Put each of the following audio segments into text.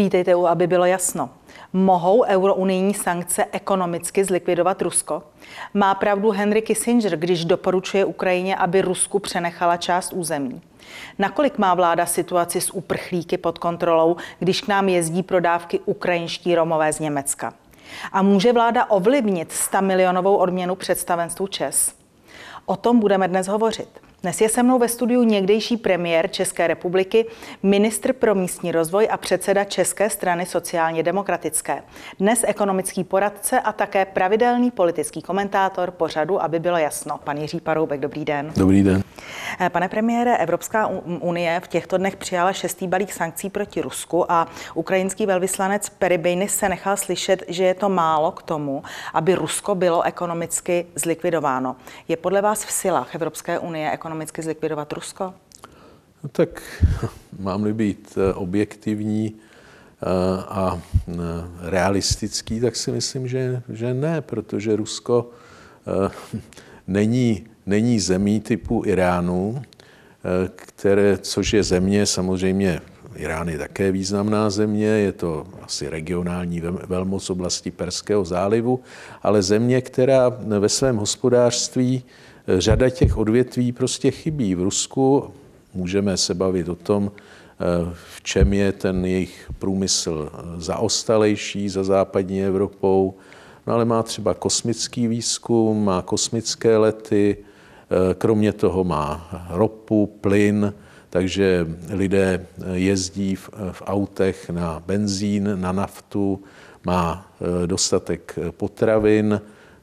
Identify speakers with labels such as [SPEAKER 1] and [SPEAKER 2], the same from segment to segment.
[SPEAKER 1] Vítejte u, aby bylo jasno. Mohou eurounijní sankce ekonomicky zlikvidovat Rusko? Má pravdu Henry Kissinger, když doporučuje Ukrajině, aby Rusku přenechala část území. Nakolik má vláda situaci s uprchlíky pod kontrolou, když k nám jezdí prodávky ukrajinští Romové z Německa? A může vláda ovlivnit 100 milionovou odměnu představenstvu ČES? O tom budeme dnes hovořit. Dnes je se mnou ve studiu někdejší premiér České republiky, ministr pro místní rozvoj a předseda České strany sociálně demokratické. Dnes ekonomický poradce a také pravidelný politický komentátor pořadu, aby bylo jasno. Pan Jiří Paroubek, dobrý den.
[SPEAKER 2] Dobrý den.
[SPEAKER 1] Eh, pane premiére, Evropská unie v těchto dnech přijala šestý balík sankcí proti Rusku a ukrajinský velvyslanec Peribejnis se nechal slyšet, že je to málo k tomu, aby Rusko bylo ekonomicky zlikvidováno. Je podle vás v silách Evropské unie ekonomicky zlikvidovat Rusko?
[SPEAKER 2] No tak mám-li být eh, objektivní eh, a realistický, tak si myslím, že, že ne, protože Rusko není není zemí typu Iránu, eh, které, což je země samozřejmě, Irán je také významná země, je to asi regionální velmoc oblasti Perského zálivu, ale země, která ve svém hospodářství eh, řada těch odvětví prostě chybí. V Rusku můžeme se bavit o tom, eh, v čem je ten jejich průmysl zaostalejší za západní Evropou, no ale má třeba kosmický výzkum, má kosmické lety, Eh, kromě toho má ropu, plyn, takže lidé jezdí v, v autech na benzín, na naftu, má eh, dostatek potravin.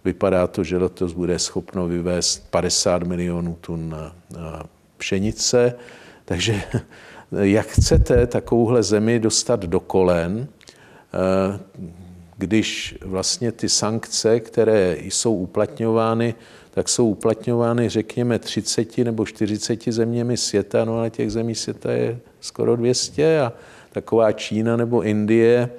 [SPEAKER 2] Vypadá to, že letos bude schopno vyvést 50 milionů tun eh, pšenice. Takže jak chcete takovouhle zemi dostat do kolen, když vlastně ty sankce, které jsou uplatňovány, tak jsou uplatňovány, řekněme, 30 nebo 40 zeměmi světa, no ale těch zemí světa je skoro 200 a taková Čína nebo Indie,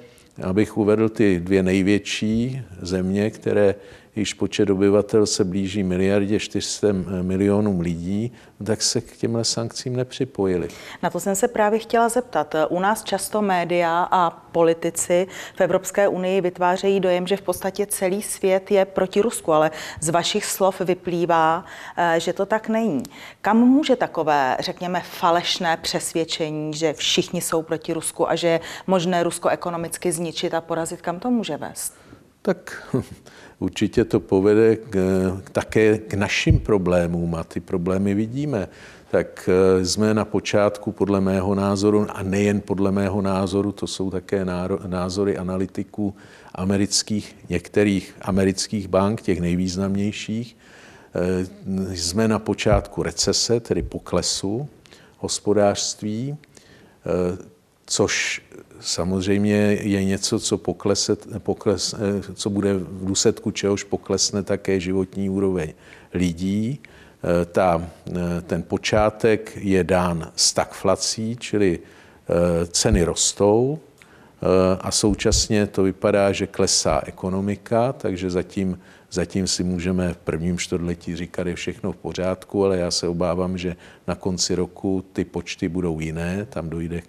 [SPEAKER 2] abych uvedl ty dvě největší země, které již počet obyvatel se blíží miliardě 400 milionům lidí, tak se k těmhle sankcím nepřipojili.
[SPEAKER 1] Na to jsem se právě chtěla zeptat. U nás často média a politici v Evropské unii vytvářejí dojem, že v podstatě celý svět je proti Rusku, ale z vašich slov vyplývá, eh, že to tak není. Kam může takové, řekněme, falešné přesvědčení, že všichni jsou proti Rusku a že je možné Rusko ekonomicky zničit a porazit, kam to může vést?
[SPEAKER 2] Tak určitě to povede k, také k našim problémům a ty problémy vidíme. Tak eh, jsme na počátku, podle mého názoru, a nejen podle mého názoru, to jsou také názory analytiků amerických, některých amerických bank, těch nejvýznamnějších, eh, jsme na počátku recese, tedy poklesu hospodářství, eh, což samozřejmě je něco, co, poklese, pokles, co bude v důsledku čehož poklesne také životní úroveň lidí. E, ta, e, ten počátek je dán stagflací, čili e, ceny rostou a současně to vypadá, že klesá ekonomika, takže zatím, zatím si můžeme v prvním čtvrtletí říkat, je všechno v pořádku, ale já se obávám, že na konci roku ty počty budou jiné, tam dojde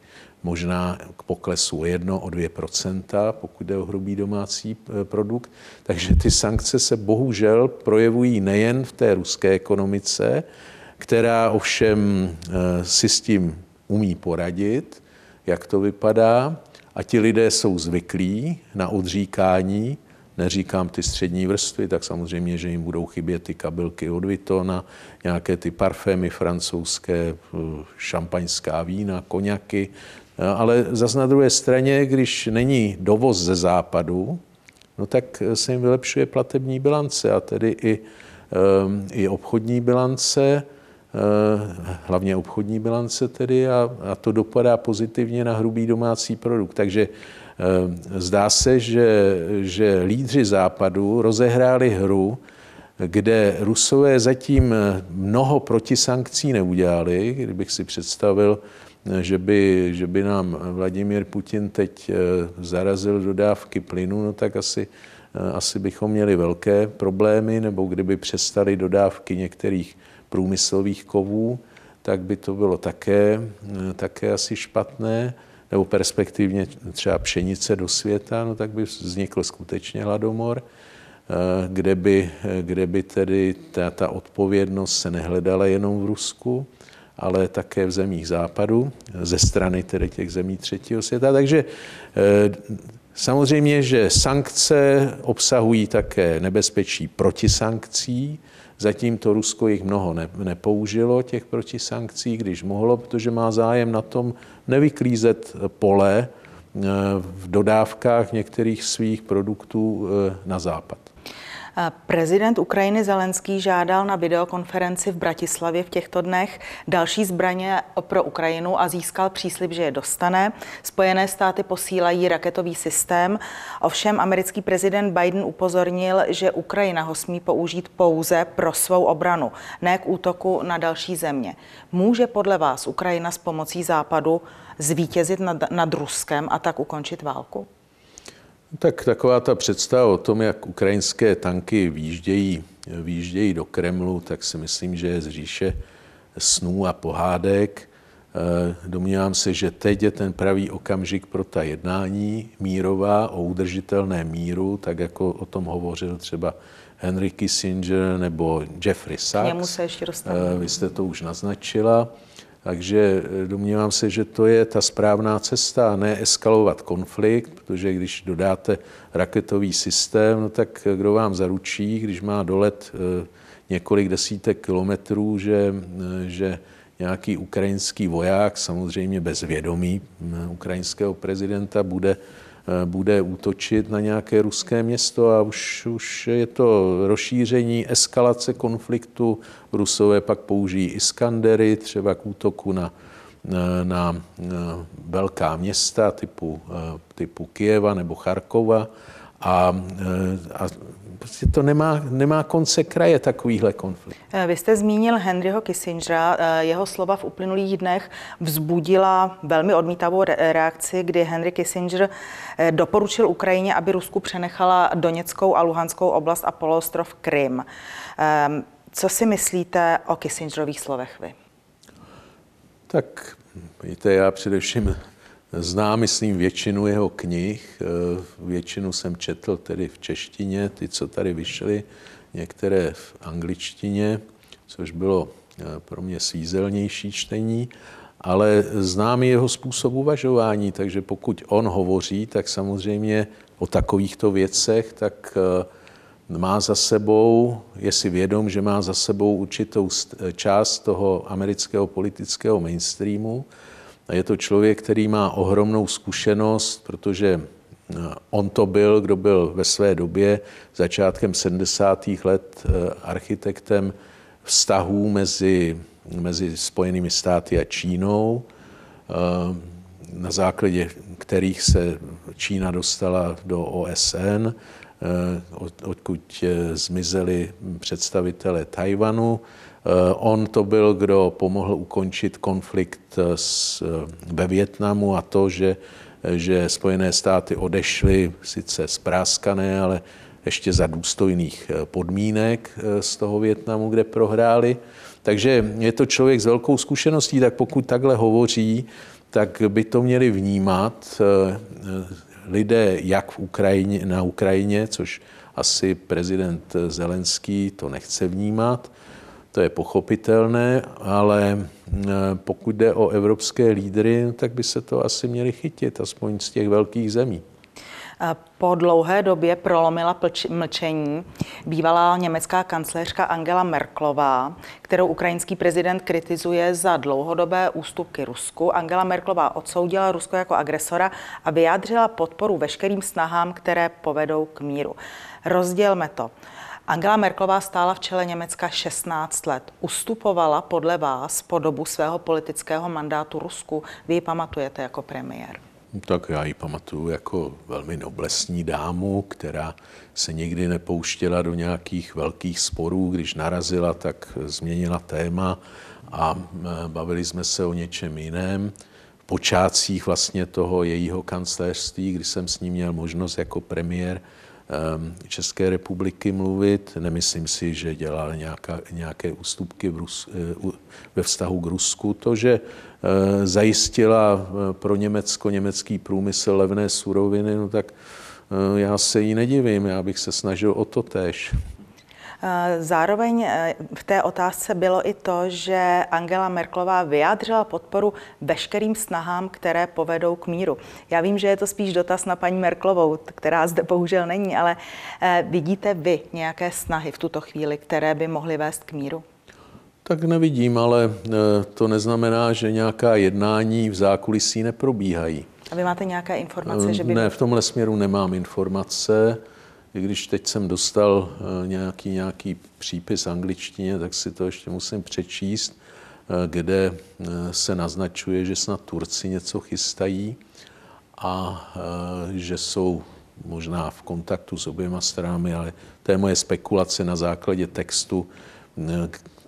[SPEAKER 2] možná k poklesu o 1, o 2% pokud jde o hrubý domácí e, produkt. Takže ty sankce se bohužel projevují nejen v té ruské ekonomice, která ovšem e, si s tím umí poradit, jak to vypadá, a ti lidé jsou zvyklí na odříkání, neříkám ty střední vrstvy, tak samozřejmě, že jim budou chybět ty kabelky od Vitona, nějaké ty parfémy francouzské, e, šampaňská vína, koněky, ale zase na druhé straně, když není dovoz ze západu, no tak se jim vylepšuje platební bilance a tedy i, i obchodní bilance, eh, hlavně obchodní bilance tedy a, a to dopadá pozitivně na hrubý domácí produkt. Takže zdá se, že, že lídři západu rozehráli hru, kde Rusové zatím mnoho protisankcí neudělali. Kdybych si představil, že by, že by nám Vladimír Putin teď eh, zarazil dodávky plynu, no tak asi, eh, asi bychom měli velké problémy, nebo kdyby přestali dodávky některých průmyslových kovů, tak by to bylo také, eh, také asi špatné. Nebo perspektivně třeba pšenice do světa, no tak by vznikl skutečně hladomor, eh, kde by, kde by tedy ta, ta odpovědnost se nehledala jenom v Rusku, ale také v zemích západu, ze strany tedy těch zemí třetího světa. Takže samozřejmě, že sankce obsahují také nebezpečí protisankcí, Zatím to Rusko jich mnoho ne, nepoužilo, těch protisankcí, když mohlo, protože má zájem na tom nevyklízet pole eh, v dodávkách některých svých produktů eh, na západ.
[SPEAKER 1] Prezident Ukrajiny Zelenský žádal na videokonferenci v Bratislavě v těchto dnech další zbraně pro Ukrajinu a získal příslip, že je dostane. Spojené státy posílají raketový systém. Ovšem americký prezident Biden upozornil, že Ukrajina ho smí použít pouze pro svou obranu, ne k útoku na další země. Může podle vás Ukrajina s pomocí Západu zvítězit nad, nad Ruskem a tak ukončit válku?
[SPEAKER 2] Tak taková ta představa o tom, jak ukrajinské tanky výjíždějí, výjíždějí do Kremlu, tak si myslím, že je z říše snů a pohádek. Eh, domnívám se, že teď je ten pravý okamžik pro ta jednání mírová o udržitelné míru, tak jako o tom hovořil třeba Henry Kissinger nebo Jeffrey Sachs. K
[SPEAKER 1] němu se ještě dostaneme.
[SPEAKER 2] Eh, vy jste to už naznačila. Takže eh, domnívám se, že to je ta správná cesta, ne eskalovat konflikt, protože když dodáte raketový systém, no tak eh, kdo vám zaručí, když má dolet eh, několik desítek kilometrů, že, že nějaký ukrajinský voják, samozřejmě bez vědomí ukrajinského prezidenta, bude bude útočit na nějaké ruské město a už, už je to rozšíření, eskalace konfliktu. Rusové pak použijí Iskandery třeba k útoku na, na, na velká města typu, eh, typu Kijeva nebo Charkova a, eh, a prostě to nemá, nemá konce kraje takovýhle konflikt.
[SPEAKER 1] Eh, vy jste zmínil Henryho Kissingera. Eh, jeho slova v uplynulých dnech vzbudila velmi odmítavou reakci, kdy Henry Kissinger eh, doporučil Ukrajině, aby Rusku přenechala Doněckou a Luhanskou oblast a poloostrov Krym. Ehm, co si myslíte o Kissingerových slovech vy?
[SPEAKER 2] Tak víte, já především Znám, myslím, většinu jeho knih, eh, většinu jsem četl tedy v češtině, ty, co tady vyšly, některé v angličtině, což bylo eh, pro mě svízelnější čtení, ale znám jeho způsob uvažování, takže pokud on hovoří, tak samozřejmě o takovýchto věcech, tak eh, má za sebou, je si vědom, že má za sebou určitou část toho amerického politického mainstreamu, a je to člověk, který má ohromnou zkušenost, protože eh, on to byl, kdo byl ve své době začátkem 70. let eh, architektem vztahů mezi, mezi Spojenými státy a Čínou, eh, na základě kterých se Čína dostala do OSN, odkud zmizeli představitelé Tajvanu. Eh, on to byl, kdo pomohl ukončit konflikt s, eh, ve Větnamu a to, že, že Spojené státy odešly sice zpráskané, ale ještě za důstojných eh, podmínek z toho Větnamu, kde prohráli. Takže je to člověk s velkou zkušeností, tak pokud takhle hovoří, tak by to měli vnímat lidé jak v Ukrajině, na Ukrajině, což asi prezident Zelenský to nechce vnímat, to je pochopitelné, ale eh, pokud jde o evropské lídry, tak by se to asi měli chytit, aspoň z těch velkých zemí.
[SPEAKER 1] Po dlouhé době prolomila mlčení bývalá německá kancléřka Angela Merklová, kterou ukrajinský prezident kritizuje za dlouhodobé ústupky Rusku. Angela Merklová odsoudila Rusko jako agresora a vyjádřila podporu veškerým snahám, které povedou k míru. Rozdělme to. Angela Merklová stála v čele Německa 16 let. Ustupovala podle vás po dobu svého politického mandátu Rusku. Vy ji pamatujete jako premiér?
[SPEAKER 2] Tak já ji pamatuju jako velmi noblesní dámu, která se nikdy nepouštěla do nějakých velkých sporů. Když narazila, tak změnila téma a bavili jsme se o něčem jiném. V počátcích vlastně toho jejího kancléřství, kdy jsem s ní měl možnost jako premiér České republiky mluvit. Nemyslím si, že dělal nějaká, nějaké ústupky v Rus, ve vztahu k Rusku. To, že zajistila pro Německo, německý průmysl levné suroviny, no tak já se jí nedivím, já bych se snažil o to též.
[SPEAKER 1] Zároveň eh, v té otázce bylo i to, že Angela Merklová vyjádřila podporu veškerým snahám, které povedou k míru. Já vím, že je to spíš dotaz na paní Merklovou, která zde bohužel není, ale eh, vidíte vy nějaké snahy v tuto chvíli, které by mohly vést k míru?
[SPEAKER 2] Tak nevidím, ale eh, to neznamená, že nějaká jednání v zákulisí neprobíhají.
[SPEAKER 1] A vy máte nějaké informace, že by...
[SPEAKER 2] Ne, v tomhle směru nemám informace. I když teď jsem dostal eh, nějaký, nějaký přípis angličtině, tak si to ještě musím přečíst, kde se naznačuje, že snad Turci něco chystají a že jsou možná v kontaktu s oběma stranami, ale to je moje spekulace na základě textu,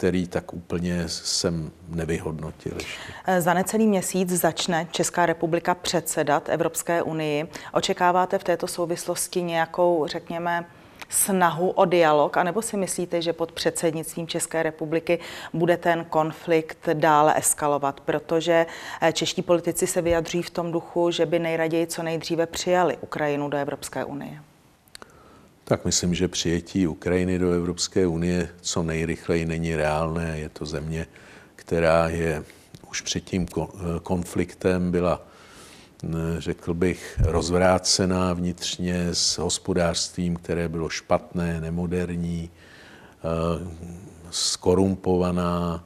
[SPEAKER 2] který tak úplně jsem nevyhodnotil ještě.
[SPEAKER 1] Za necelý měsíc začne Česká republika předsedat Evropské unii. Očekáváte v této souvislosti nějakou, řekněme, snahu o dialog, anebo si myslíte, že pod předsednictvím České republiky bude ten konflikt dále eskalovat, protože eh, čeští politici se vyjadří v tom duchu, že by nejraději co nejdříve přijali Ukrajinu do Evropské unie?
[SPEAKER 2] Tak myslím, že přijetí Ukrajiny do Evropské unie co nejrychleji není reálné. Je to země, která je už před tím konfliktem byla, řekl bych, rozvrácená vnitřně s hospodářstvím, které bylo špatné, nemoderní, skorumpovaná,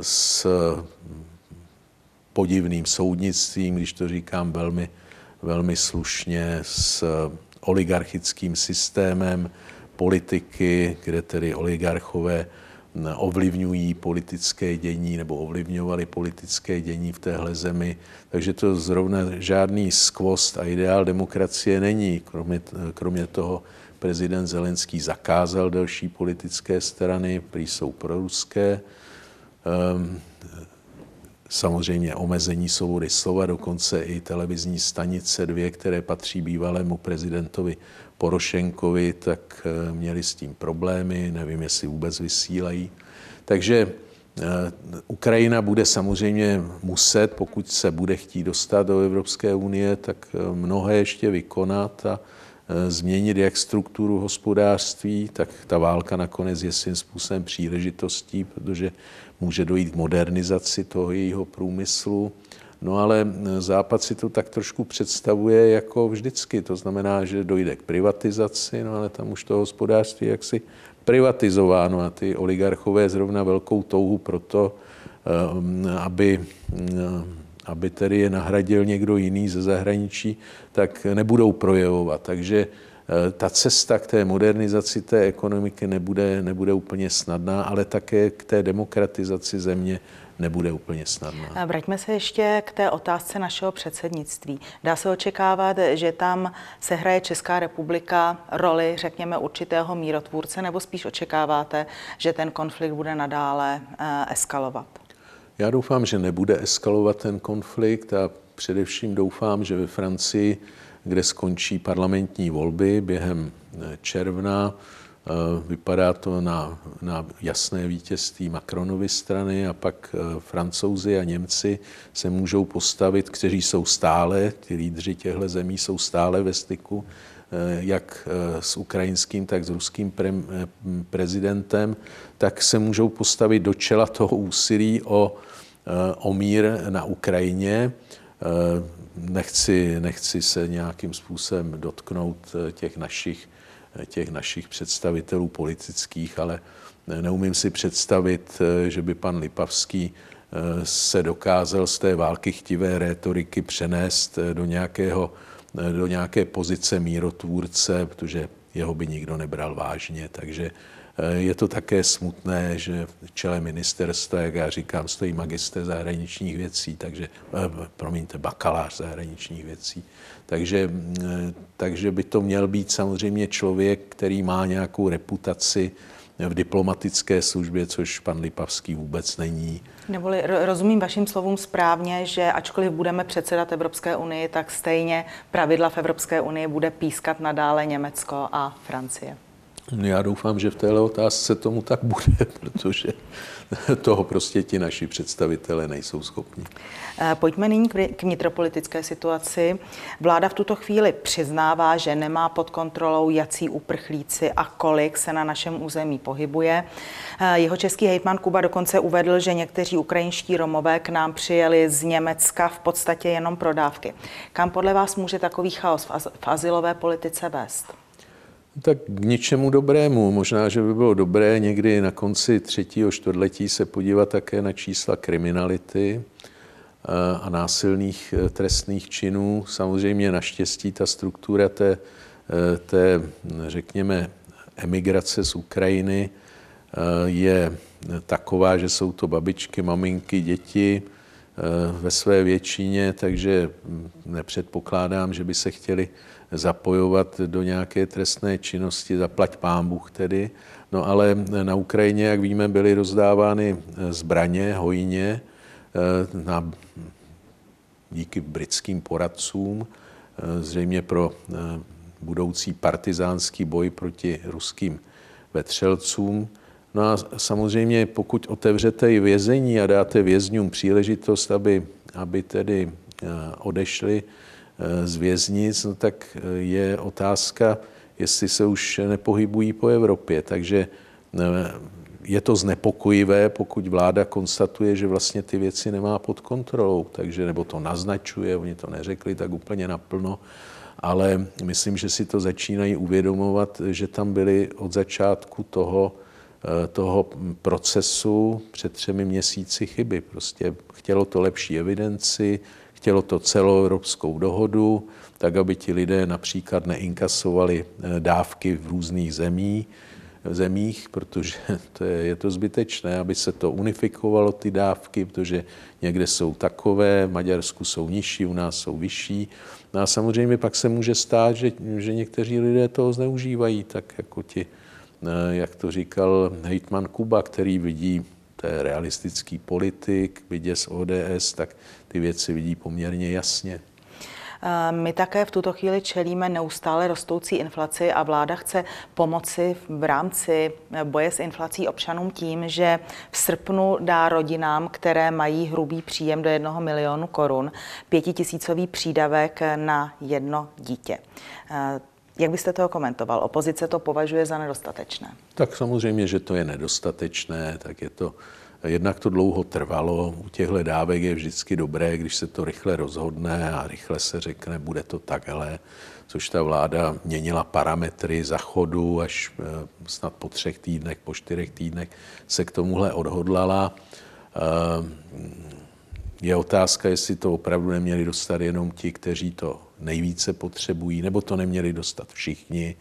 [SPEAKER 2] s podivným soudnictvím, když to říkám velmi, velmi slušně, s oligarchickým systémem politiky, kde tedy oligarchové ovlivňují politické dění nebo ovlivňovali politické dění v téhle zemi. Takže to zrovna žádný skvost a ideál demokracie není. Kromě, kromě toho prezident Zelenský zakázal další politické strany, prý jsou proruské. Um, samozřejmě omezení svobody slova, dokonce i televizní stanice dvě, které patří bývalému prezidentovi Porošenkovi, tak eh, měli s tím problémy, nevím, jestli vůbec vysílají. Takže eh, Ukrajina bude samozřejmě muset, pokud se bude chtít dostat do Evropské unie, tak eh, mnohé ještě vykonat a změnit jak strukturu hospodářství, tak ta válka nakonec je svým způsobem příležitostí, protože může dojít k modernizaci toho jejího průmyslu. No ale Západ si to tak trošku představuje jako vždycky. To znamená, že dojde k privatizaci, no ale tam už to hospodářství jaksi privatizováno a ty oligarchové zrovna velkou touhu pro to, eh, aby, eh, aby tedy je nahradil někdo jiný ze zahraničí, tak nebudou projevovat. Takže Eh, ta cesta k té modernizaci té ekonomiky nebude, nebude úplně snadná, ale také k té demokratizaci země nebude úplně snadná.
[SPEAKER 1] Vraťme se ještě k té otázce našeho předsednictví. Dá se očekávat, že tam se hraje Česká republika roli, řekněme, určitého mírotvůrce, nebo spíš očekáváte, že ten konflikt bude nadále eh, eskalovat?
[SPEAKER 2] Já doufám, že nebude eskalovat ten konflikt a především doufám, že ve Francii kde skončí parlamentní volby během eh, června. Eh, vypadá to na, na jasné vítězství Macronovy strany a pak eh, francouzi a Němci se můžou postavit, kteří jsou stále, ty lídři těchto zemí jsou stále ve styku, jak s ukrajinským, tak s ruským pre, prezidentem, tak se můžou postavit do čela toho úsilí o, o mír na Ukrajině. Nechci, nechci se nějakým způsobem dotknout eh, těch našich, eh, těch našich představitelů politických, ale neumím si představit, eh, že by pan Lipavský se dokázal z té války chtivé rétoriky přenést do, nějakého, do nějaké pozice mírotvůrce, protože jeho by nikdo nebral vážně. Takže Eh, je to také smutné, že v čele ministerstva, jak já říkám, stojí magister zahraničních věcí, takže, eh, promiňte, bakalář zahraničních věcí. Takže, eh, takže by to měl být samozřejmě člověk, který má nějakou reputaci v diplomatické službě, což pan Lipavský vůbec není.
[SPEAKER 1] Neboli rozumím vašim slovům správně, že ačkoliv budeme předsedat Evropské unii, tak stejně pravidla v Evropské unii bude pískat nadále Německo a Francie.
[SPEAKER 2] Já doufám, že v téhle otázce tomu tak bude, protože toho prostě ti naši představitelé nejsou schopni.
[SPEAKER 1] Eh, pojďme nyní k vnitropolitické situaci. Vláda v tuto chvíli přiznává, že nemá pod kontrolou, jací uprchlíci a kolik se na našem území pohybuje. Eh, jeho český hejtman Kuba dokonce uvedl, že někteří ukrajinští Romové k nám přijeli z Německa v podstatě jenom pro dávky. Kam podle vás může takový chaos v azylové politice vést?
[SPEAKER 2] Tak k ničemu dobrému. Možná, že by bylo dobré někdy na konci třetího čtvrtletí se podívat také na čísla kriminality eh, a násilných eh, trestných činů. Samozřejmě naštěstí ta struktura té, eh, té řekněme, emigrace z Ukrajiny je taková, že jsou to babičky, maminky, děti ve své většině, takže hm, nepředpokládám, že by se chtěli zapojovat do nějaké trestné činnosti, zaplať pán Bůh tedy. No ale na Ukrajině, jak víme, byly rozdávány zbraně hojně eh, na, díky britským poradcům, eh, zřejmě pro eh, budoucí partizánský boj proti ruským vetřelcům. No a samozřejmě, pokud otevřete i vězení a dáte vězňům příležitost, aby, aby tedy odešli Eh, z věznic, no tak eh, je otázka, jestli se už nepohybují po Evropě. Takže eh, je to znepokojivé, pokud vláda konstatuje, že vlastně ty věci nemá pod kontrolou, takže nebo to naznačuje, oni to neřekli tak úplně naplno, ale myslím, že si to začínají uvědomovat, že tam byly od začátku toho, toho procesu před třemi měsíci chyby. Prostě chtělo to lepší evidenci, Chtělo to celoevropskou dohodu, tak aby ti lidé například neinkasovali eh, dávky v různých zemí, zemích, protože to je, je to zbytečné, aby se to unifikovalo, ty dávky, protože někde jsou takové, v Maďarsku jsou nižší, u nás jsou vyšší. No a samozřejmě pak se může stát, že, že někteří lidé toho zneužívají, tak jako ti, eh, jak to říkal hejtman Kuba, který vidí to je realistický politik, vidět z ODS, tak ty věci vidí poměrně jasně.
[SPEAKER 1] Eh, my také v tuto chvíli čelíme neustále rostoucí inflaci a vláda chce pomoci v rámci boje s inflací občanům tím, že v srpnu dá rodinám, které mají hrubý příjem do jednoho milionu korun, pětitisícový přídavek na jedno dítě. Eh, jak byste toho komentoval? Opozice to považuje za nedostatečné.
[SPEAKER 2] Tak samozřejmě, že to je nedostatečné, tak je to Jednak to dlouho trvalo, u těchto dávek je vždycky dobré, když se to rychle rozhodne a rychle se řekne, bude to takhle, což ta vláda měnila parametry zachodu až eh, snad po třech týdnech, po čtyřech týdnech se k tomuhle odhodlala. Eh, je otázka, jestli to opravdu neměli dostat jenom ti, kteří to nejvíce potřebují, nebo to neměli dostat všichni.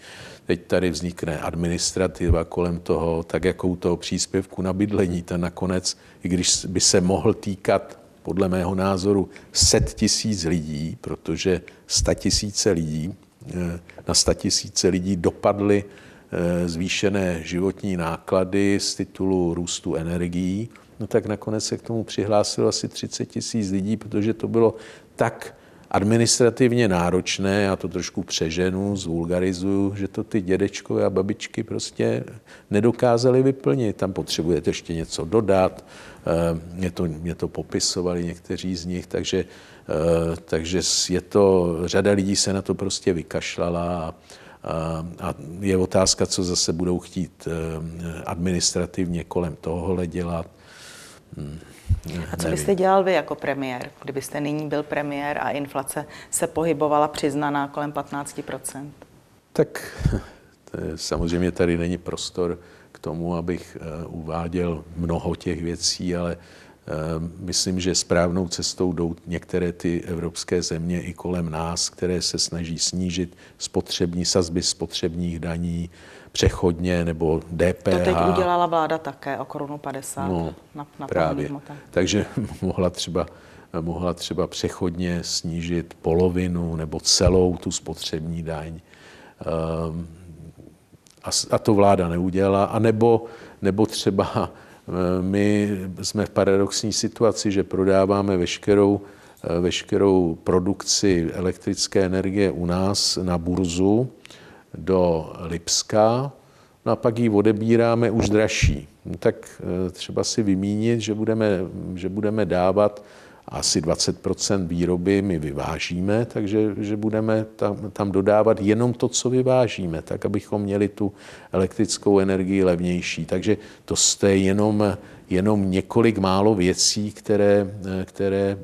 [SPEAKER 2] Teď tady vznikne administrativa kolem toho, tak jako u toho příspěvku na bydlení. Ten nakonec, i když by se mohl týkat podle mého názoru set tisíc lidí, protože sta tisíce lidí, eh, na sta tisíce lidí dopadly eh, zvýšené životní náklady z titulu růstu energií, no tak nakonec se k tomu přihlásilo asi 30 tisíc lidí, protože to bylo tak administrativně náročné, já to trošku přeženu, zvulgarizuju, že to ty dědečkové a babičky prostě nedokázali vyplnit. Tam potřebujete ještě něco dodat, eh, mě to, mě to popisovali někteří z nich, takže, eh, takže je to, řada lidí se na to prostě vykašlala a, a je otázka, co zase budou chtít eh, administrativně kolem tohohle dělat.
[SPEAKER 1] Hmm. A co byste dělal vy jako premiér, kdybyste nyní byl premiér a inflace se pohybovala přiznaná kolem 15%
[SPEAKER 2] Tak samozřejmě tady není prostor k tomu, abych eh, uváděl mnoho těch věcí, ale eh, myslím, že správnou cestou jdou některé ty evropské země i kolem nás, které se snaží snížit spotřební sazby spotřebních daní, přechodně nebo DPH. To
[SPEAKER 1] teď udělala vláda také o korunu 50 no, na, na právě.
[SPEAKER 2] Takže mohla třeba, mohla třeba přechodně snížit polovinu nebo celou tu spotřební daň. Um, a to vláda neudělala, anebo nebo třeba my jsme v paradoxní situaci, že prodáváme veškerou, veškerou produkci elektrické energie u nás na burzu do Lipska, no a pak ji odebíráme už dražší. No tak třeba si vymínit, že budeme, že budeme dávat asi 20% výroby my vyvážíme, takže že budeme tam, tam dodávat jenom to, co vyvážíme, tak abychom měli tu elektrickou energii levnější. Takže to je jenom, jenom několik málo věcí, které, které,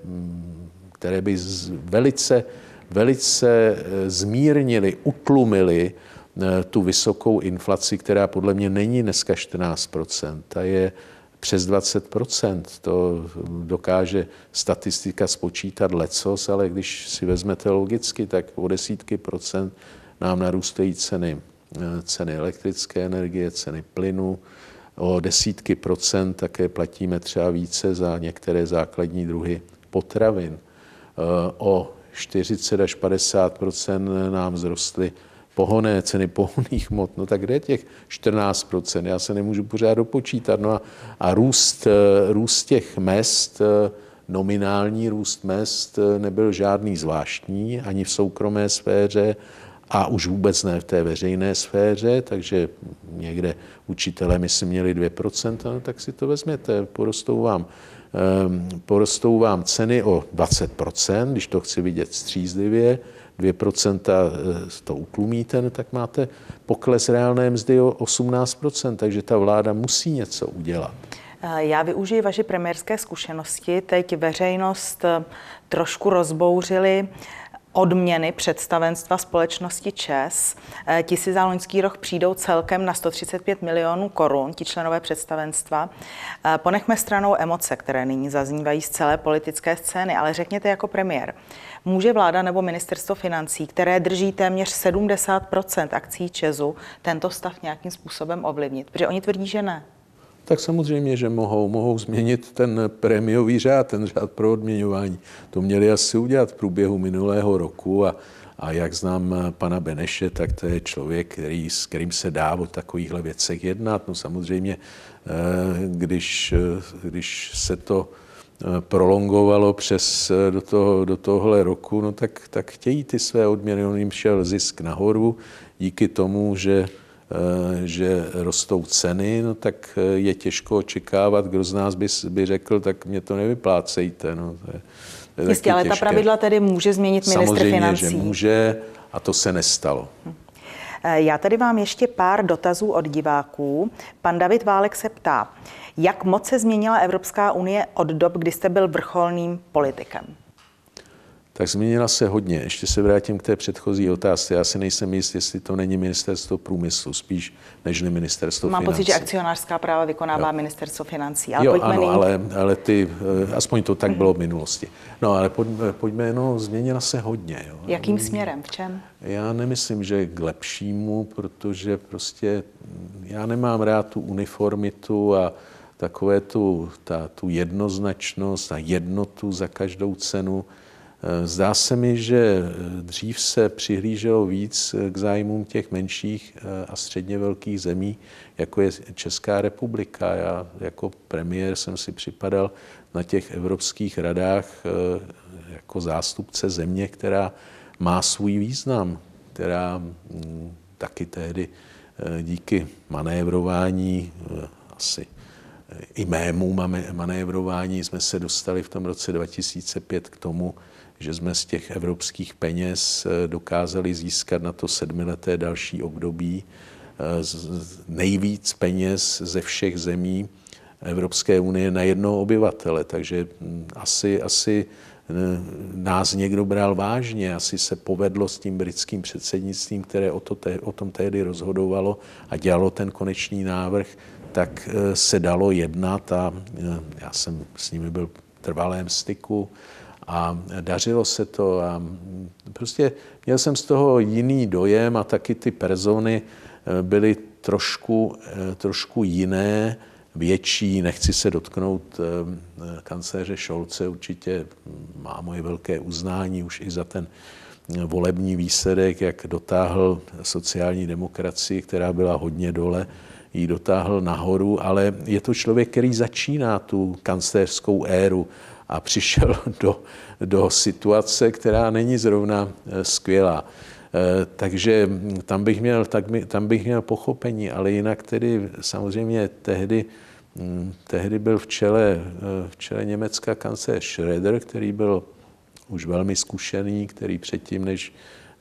[SPEAKER 2] které by velice, velice eh, zmírnili, utlumili eh, tu vysokou inflaci, která podle mě není dneska 14% Ta je přes 20% To dokáže statistika spočítat lecos, ale když si vezmete logicky, tak o desítky procent nám narůstají ceny, eh, ceny elektrické energie, ceny plynu, o desítky procent také platíme třeba více za některé základní druhy potravin. O 40 až 50% nám vzrostly pohoné ceny pohonných hmot, no tak kde je těch 14%? Já se nemůžu pořád dopočítat. No a, a růst, eh, růst těch mest, eh, nominální růst mest eh, nebyl žádný zvláštní, ani v soukromé sféře, a už vůbec ne v té veřejné sféře, takže někde učitelé, myslím, měli 2%, no, tak si to vezměte, porostou vám, um, porostou vám ceny o 20%, když to chci vidět střízlivě, 2% eh, to utlumíte, no tak máte pokles reálné mzdy o 18%, takže ta vláda musí něco udělat.
[SPEAKER 1] Eh, já využiji vaše premiérské zkušenosti. Teď veřejnost eh, trošku rozbouřili odměny představenstva společnosti ČES. Eh, ti si za loňský rok přijdou celkem na 135 milionů korun, ti členové představenstva. Eh, ponechme stranou emoce, které nyní zaznívají z celé politické scény, ale řekněte jako premiér, může vláda nebo ministerstvo financí, které drží téměř 70% akcí ČESu, tento stav nějakým způsobem ovlivnit? Protože oni tvrdí, že ne
[SPEAKER 2] tak samozřejmě, že mohou. Mohou změnit ten prémiový řád, ten řád pro odměňování. To měli asi udělat v průběhu minulého roku a, a jak znám pana Beneše, tak to je člověk, který, s kterým se dá o takovýchhle věcech jednat. No samozřejmě, eh, když, když se to eh, prolongovalo přes eh, do, toho, do tohohle roku, no tak, tak chtějí ty své odměny. On jim šel zisk nahoru díky tomu, že že rostou ceny, no tak eh, je těžko očekávat, kdo z nás by, by řekl, tak mě to nevyplácejte. No, to je,
[SPEAKER 1] to je Jistě, ale těžké. ta pravidla tedy může změnit ministr
[SPEAKER 2] Samozřejmě,
[SPEAKER 1] financí.
[SPEAKER 2] že může a to se nestalo.
[SPEAKER 1] Eh, já tady mám ještě pár dotazů od diváků. Pan David Válek se ptá, jak moc se změnila Evropská unie od dob, kdy jste byl vrcholným politikem?
[SPEAKER 2] Tak změnila se hodně. Ještě se vrátím k té předchozí otázce. Já si nejsem jist, jestli to není ministerstvo průmyslu, spíš než ministerstvo
[SPEAKER 1] Mám
[SPEAKER 2] financí.
[SPEAKER 1] pocit, že akcionářská práva vykonává jo. ministerstvo financí. Ale
[SPEAKER 2] jo, ano, nyní... ale, ale ty, eh, aspoň to tak bylo v minulosti. No, ale pojďme, pojďme no, změnila se hodně. Jo.
[SPEAKER 1] Jakým směrem? V čem?
[SPEAKER 2] Já nemyslím, že k lepšímu, protože prostě já nemám rád tu uniformitu a takové tu, ta, tu jednoznačnost a jednotu za každou cenu. Eh, zdá se mi, že eh, dřív se přihlíželo víc eh, k zájmům těch menších a středně velkých zemí, jako je Česká republika. Já jako premiér jsem si připadal na těch evropských radách jako zástupce země, která má svůj význam, která mm, taky tehdy díky manévrování asi i mému manévrování jsme se dostali v tom roce 2005 k tomu, že jsme z těch evropských peněz eh, dokázali získat na to sedmileté další období eh, nejvíc peněz ze všech zemí Evropské unie na jednoho obyvatele. Takže hm, asi, asi eh, nás někdo bral vážně, asi se povedlo s tím britským předsednictvím, které o, to te, o tom tehdy rozhodovalo a dělalo ten konečný návrh, tak se dalo jednat a já jsem s nimi byl v trvalém styku a dařilo se to a prostě měl jsem z toho jiný dojem a taky ty persony eh, byly trošku, eh, trošku jiné, větší, nechci se dotknout eh, kancléře Šolce, určitě má moje velké uznání už i za ten volební výsledek, jak dotáhl sociální demokracii, která byla hodně dole, ji dotáhl nahoru, ale je to člověk, který začíná tu kancléřskou éru a přišel do, do situace, která není zrovna skvělá. Takže tam bych, měl, tak, tam bych měl pochopení, ale jinak tedy samozřejmě tehdy Mm, tehdy byl v čele, eh, v čele německá kancléř Schröder, který byl už velmi zkušený, který předtím, než,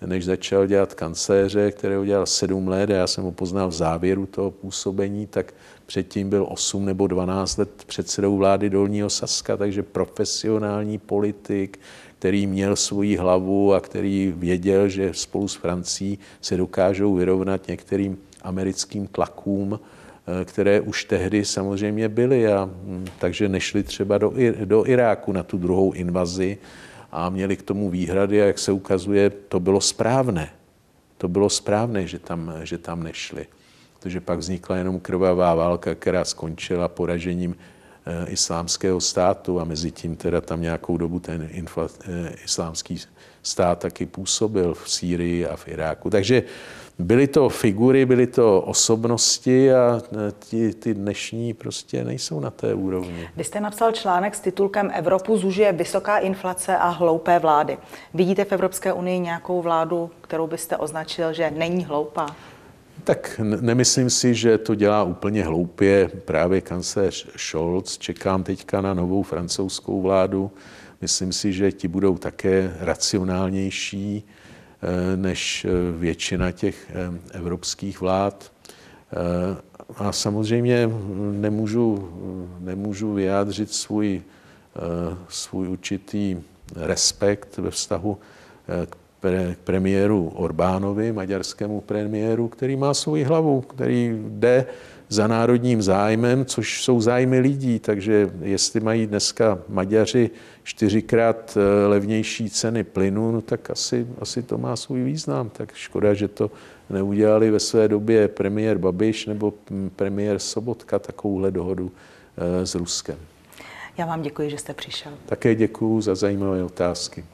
[SPEAKER 2] než začal dělat kancléře, který udělal sedm let, a já jsem ho poznal v závěru toho působení, tak předtím byl 8 nebo 12 let předsedou vlády Dolního Saska, takže profesionální politik, který měl svoji hlavu a který věděl, že spolu s Francií se dokážou vyrovnat některým americkým tlakům, Eh, které už tehdy samozřejmě byly a hm, takže nešli třeba do, do Iráku na tu druhou invazi a měli k tomu výhrady a jak se ukazuje, to bylo správné. To bylo správné, že tam, že tam nešli. Protože pak vznikla jenom krvavá válka, která skončila poražením e, islámského státu a mezi tím teda tam nějakou dobu ten infla, e, islámský stát taky působil v Sýrii a v Iráku. Takže byly to figury, byly to osobnosti a e, ti, ty dnešní prostě nejsou na té úrovni.
[SPEAKER 1] Vy jste napsal článek s titulkem Evropu zužije vysoká inflace a hloupé vlády. Vidíte v Evropské unii nějakou vládu, kterou byste označil, že není hloupá?
[SPEAKER 2] Tak nemyslím si, že to dělá úplně hloupě právě kancléř Scholz. Čekám teďka na novou francouzskou vládu. Myslím si, že ti budou také racionálnější Eh, než eh, většina těch eh, evropských vlád. A samozřejmě nemůžu, nemůžu vyjádřit svůj, svůj určitý respekt ve vztahu k premiéru Orbánovi, maďarskému premiéru, který má svoji hlavu, který jde za národním zájmem, což jsou zájmy lidí. Takže jestli mají dneska Maďaři čtyřikrát eh, levnější ceny plynu, no tak asi, asi to má svůj význam. Tak škoda, že to neudělali ve své době premiér Babiš nebo premiér Sobotka takovouhle dohodu eh, s Ruskem.
[SPEAKER 1] Já vám děkuji, že jste přišel.
[SPEAKER 2] Také děkuji za zajímavé otázky.